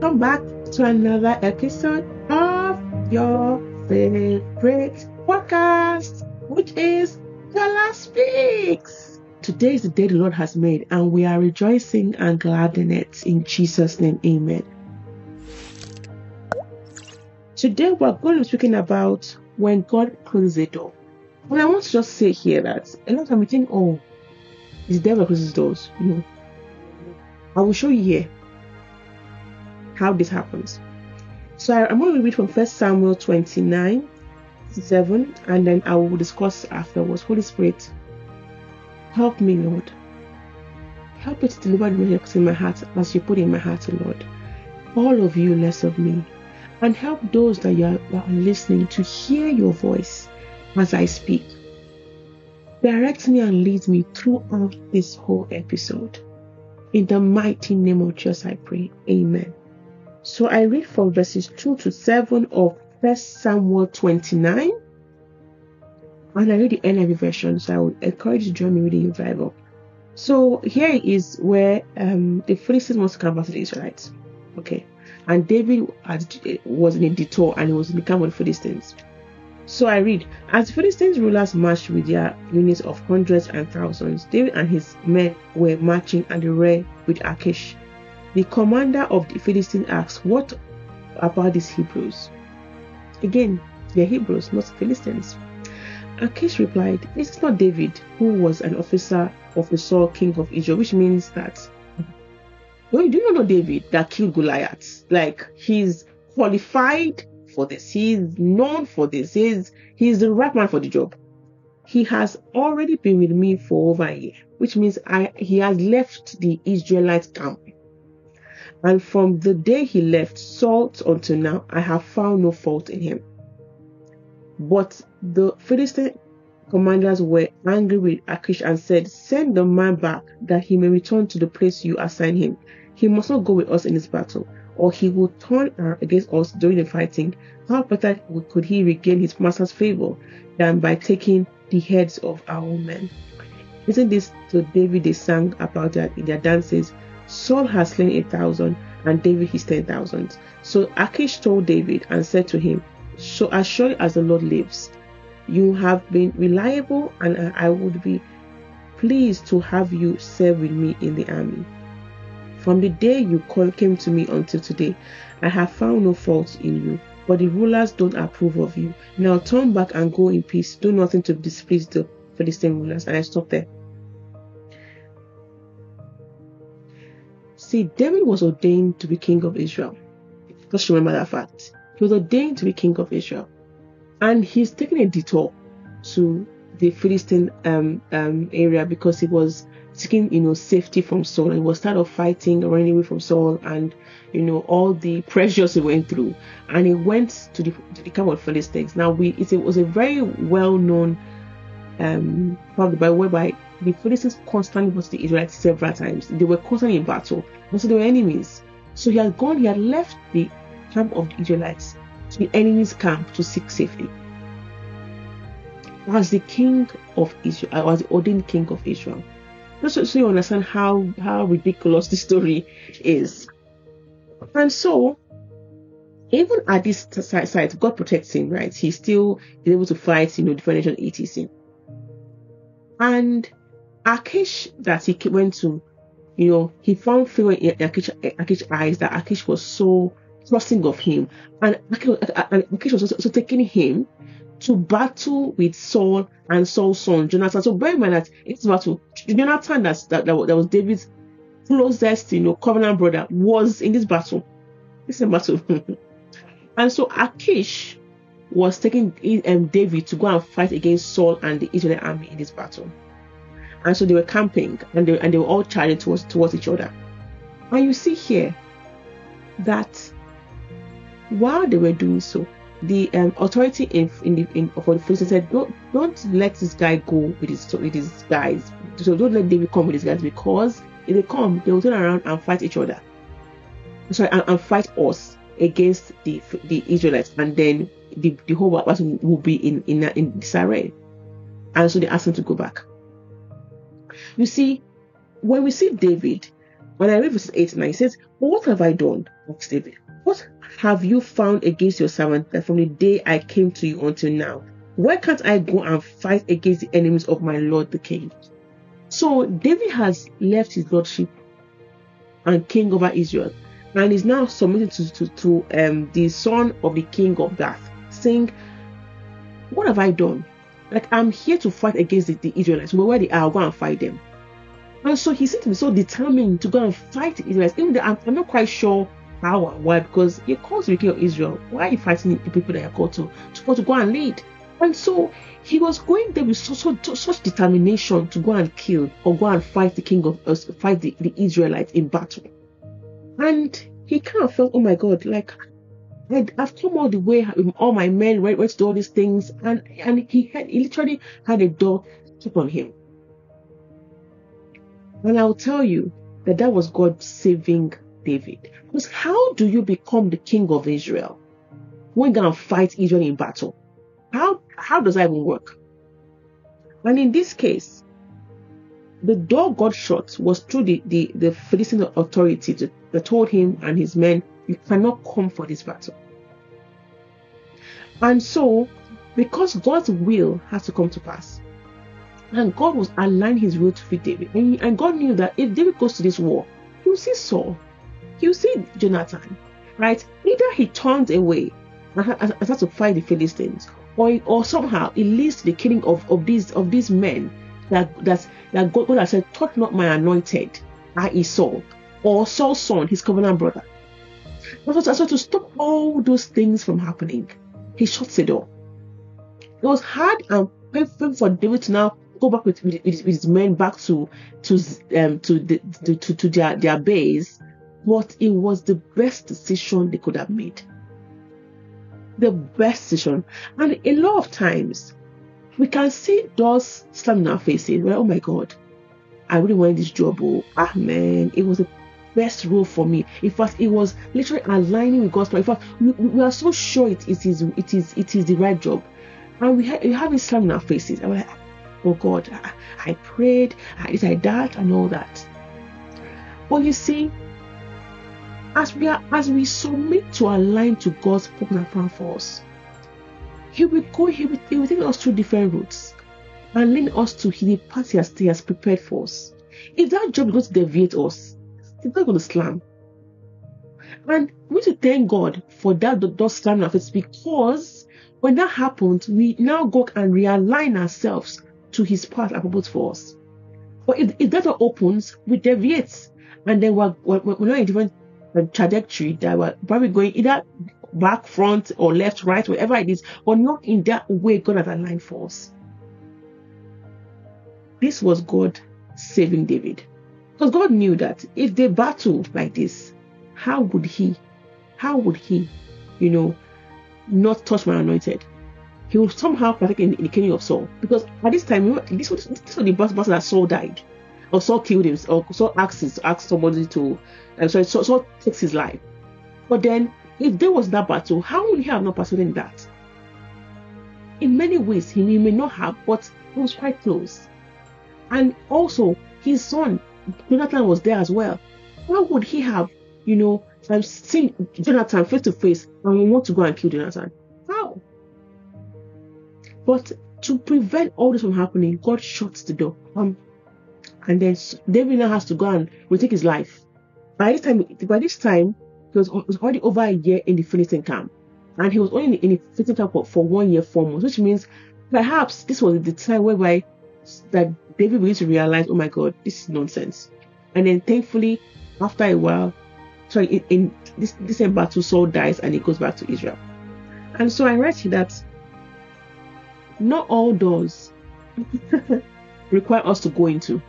Welcome back to another episode of your favorite podcast, which is Jola Speaks. Today is the day the Lord has made, and we are rejoicing and glad in it. In Jesus' name, amen. Today, we're going to be speaking about when God closes the door. Well, I want to just say here that a lot of time we think, oh, it's the devil closes doors. You know, I will show you here how this happens. So I, am going to read from 1 Samuel 29, 7, and then I will discuss afterwards. Holy Spirit, help me, Lord. Help it to deliver the message in my heart as you put in my heart, Lord. All of you, less of me. And help those that you are, that are listening to hear your voice as I speak. Direct me and lead me throughout this whole episode. In the mighty name of Jesus, I pray. Amen. So I read from verses 2 to 7 of First Samuel 29. And I read the NIV version, so I would encourage you to join me reading your Bible. So here is where um, the Philistines wants to come back to the Israelites. Okay. And David was in a detour and he was in the camp of the Philistines. So I read, as the Philistines rulers marched with their units of hundreds and thousands, David and his men were marching at the rear with Achish, the commander of the Philistines asked, What about these Hebrews? Again, they're Hebrews, not Philistines. Achish replied, This is not David, who was an officer of the Saul, king of Israel, which means that well, you do not know David that killed Goliath. Like he's qualified for this, he's known for this, he's he's the right man for the job. He has already been with me for over a year, which means I he has left the Israelite camp and from the day he left Saul until now, I have found no fault in him. But the Philistine commanders were angry with Achish and said, Send the man back that he may return to the place you assign him. He must not go with us in this battle, or he will turn uh, against us during the fighting. How better could he regain his master's favor than by taking the heads of our men? Isn't this to David they sang about that in their dances? Saul has slain a thousand, and David his ten thousand. So Achish told David and said to him, So as surely as the Lord lives, you have been reliable, and I would be pleased to have you serve with me in the army. From the day you came to me until today, I have found no fault in you, but the rulers don't approve of you. Now turn back and go in peace. Do nothing to displease the Philistine rulers. And I stop there. See, David was ordained to be king of Israel. Just remember that fact. He was ordained to be king of Israel. And he's taking a detour to the Philistine um, um, area because he was seeking, you know, safety from Saul. He was tired of fighting, running away from Saul, and you know all the pressures he went through. And he went to the to the camp of Philistines. Now, we it was a very well known um, of the whereby the Philistines constantly was the Israelites several times. They were constantly in battle, so they were enemies. So he had gone, he had left the camp of the Israelites to the enemy's camp to seek safety. Was the king of Israel, uh, I was the ordained king of Israel. Just so you understand how, how ridiculous the story is. And so, even at this site, God protects him, right? He still is able to fight, you know, different nation etc. And Achish that he went to, you know, he found favor in Achish, Achish's eyes that Achish was so trusting of him. And Achish, was also taking him to battle with Saul and Saul's son Jonathan. So bear in mind that it's battle, Jonathan that, that, that was David's closest, you know, covenant brother was in this battle. This is a battle. and so Achish was taking um, David to go and fight against Saul and the Israeli army in this battle and so they were camping and they, and they were all charging towards towards each other. And you see here that while they were doing so, the um, authority in in the in for the Philistines said, "Don't don't let this guy go with his with his guys. So don't let David come with his guys because if they come, they will turn around and fight each other. Sorry, and, and fight us against the the Israelites, and then the, the whole battle will be in in in disarray." And so they asked him to go back. You see, when we see David, When I read verses 8 and 9, it says, What have I done? asked David. What have you found against your servant that from the day I came to you until now? Why can't I go and fight against the enemies of my lord the king? So David has left his lordship and king over Israel and is now submitted to, to, to um, the son of the king of Gath, saying, What have I done? Like, I'm here to fight against the, the Israelites. Where they are, I'll go and fight them. And so he seemed to be so determined to go and fight the Israelites, even though I'm, I'm not quite sure how or why, because he calls the king of Israel. Why are you fighting the people that are called to, to, to go and lead? And so he was going there with so, such determination to go and kill or go and fight the king of us, uh, fight the, the Israelites in battle. And he kind of felt, oh my God, like I, have come all the way, um, all my men went, went to all these things, and and he had he literally had a door keep on him. And I'll tell you that that was God saving David. Because how do you become the king of Israel you're gonna fight Israel in battle? How how does that even work? And in this case, the door God shut was through the, the, the Philistine authority that told him and his men, You cannot come for this battle. And so, because God's will has to come to pass, and God was aligning his will to fit David, and, and God knew that if David goes to this war, he'll see Saul, he'll see Jonathan, right? Either he turns away and has to fight the Philistines, or, or somehow it leads to the killing of, of these of these men that that that God, God has said, touch not my anointed, i.e. Saul, or Saul's son, his covenant brother. So, so to stop all those things from happening, he shuts the door. It was hard and painful for David to now go back with, with, with his men back to to um to the to, to, their, their base, but it was the best decision they could have made. The best decision. And a lot of times we can see doors slamming our faces. Well, oh my God, I really wanted this job. Oh, ah, man, it was the best role for me. In fact, it was literally aligning with God's plan. In fact, we, we are so sure it, it is it is it is the right job, and we, ha- we have slamming our faces. And we're like, oh God, I, I prayed, I did that, and all that. But you see, as we are as we submit to align to God's purpose and plan for us, he will go, he will, he will take us through different routes and lead us to the path he has, he has prepared for us. If that job is going to deviate us, it's not going to slam. And we to thank God for that door slamming of it because when that happened, we now go and realign ourselves to his path and purpose for us. But if, if that door opens, we deviate and then we're, we're, we're not in a different uh, trajectory that we're probably going either back, front, or left, right, wherever it is, but not in that way God has aligned for us. This was God saving David. Because God knew that if they battle like this, how would he, how would he, you know, not touch my anointed? He will somehow partake in, in the killing of Saul. Because at this time, this was, this was the battle that Saul died. Or Saul killed him, or Saul asks, asks somebody to, uh, sorry, Saul, Saul takes his life. But then if there was that battle, how would he have not participated in that? In many ways, he may not have, but he was quite close. And also, his son, Jonathan, was there as well. How would he have, you know, seen Jonathan face to face and want to go and kill Jonathan? How? But to prevent all this from happening, God shuts the door. Um, and then David now has to go and retake his life. By this time, by this time, he was, was already over a year in the Philistine camp. And he was only in the Philistine camp for, for one year, four months, which means perhaps this was the time whereby that David began to realize, oh my God, this is nonsense. And then thankfully, after a while, sorry, in, in this December, battle, Saul dies and he goes back to Israel. And so I read that not all doors require us to go into.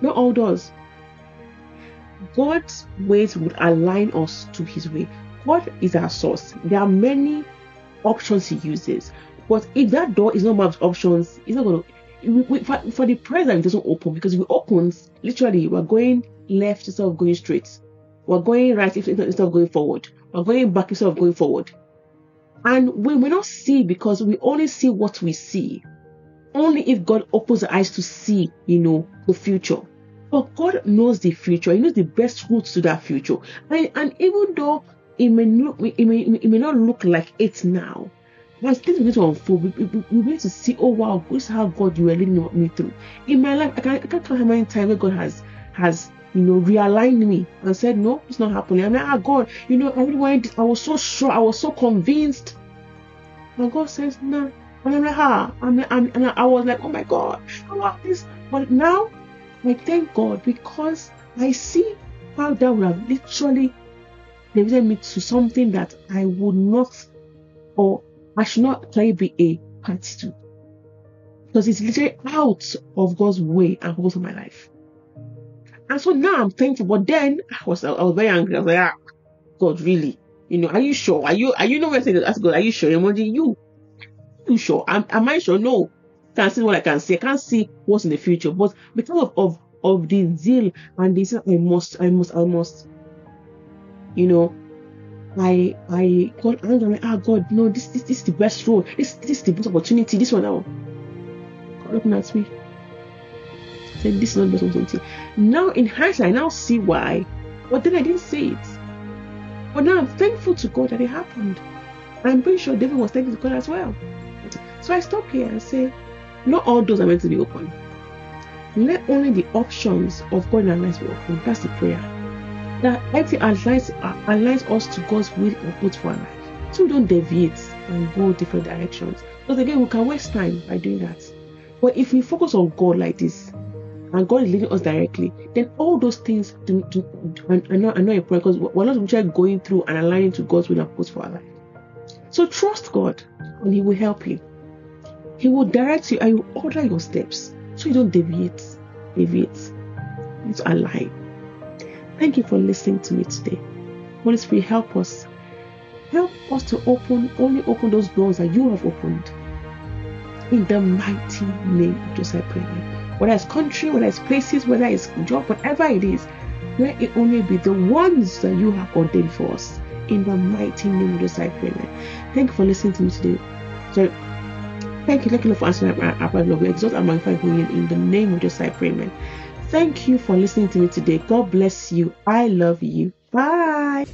Not all doors. God's ways would align us to His way. God is our source. There are many options He uses, but if that door is not one of options, it's not going to. For, for the present, it doesn't open, because if it opens, literally, we're going left instead of going straight. We're going right instead of going forward. We're going back instead of going forward. And we may not see because we only see what we see. Only if God opens the eyes to see, you know, the future. But God knows the future. He knows the best route to that future. And, and even though it may look it may, it may not look like it now, as things begin to unfold, we, we, we begin to see, oh wow, this is how God you are leading me through. In my life, I can't, I can't count how many times God has has you know realigned me and said, no, it's not happening. I'm like, ah, God, you know, I really wanted. I was so sure, I was so convinced, and God says, no. Nah. And I'm like, ah, I'm, I'm, and I was like, oh my God, I this. But now, I thank God because I see how that would have literally led me to something that I would not or I should not be a party to. Because it's literally out of God's way and purpose of my life. And so now I'm thankful. But then I was I was very angry. I was like, ah, God, really? You know, are you sure? Are you are you I said? That's God. Are you sure? Emoji, you you sure? Am, am I sure? No. Can't see what I can see. I can't see what's in the future. But because of of, of the zeal and this, I must, I must, I must, you know, I I angry. I'm like, ah, God, no, this this, this is the best road. This this is the best opportunity. This one now. God looking at me. Said this is not the best opportunity. Now in hindsight, I now see why. But then I didn't see it. But now I'm thankful to God that it happened. I'm pretty sure David was thankful to God as well. So I stop here and say, not all doors are meant to be open. Let only the options of God in our lives be open. That's the prayer that everything aligns, aligns us to God's will and put for our life. So we don't deviate and go different directions. Because again, we can waste time by doing that. But if we focus on God like this, and God is leading us directly, then all those things do, do, do, are, not, important because we're not actually going through and aligning to God's will and purpose for our life. So trust God and He will help you. He will direct you and He will order your steps so you don't deviate. Deviate. It's align. Thank you for listening to me today. Holy Spirit, help us. Help us to open, only open those doors that you have opened. In the mighty name of Jesus, I pray. Whether it's country, whether it's places, whether it's job, whatever it is, let it only be the ones that you have ordained for us. In the mighty name of Jesus, I pray. Thank you for listening to me today. So, thank you, thank you for answering our prayer. We exalt and magnify in the name of Jesus, I pray. Man. Thank you for listening to me today. God bless you. I love you. Bye.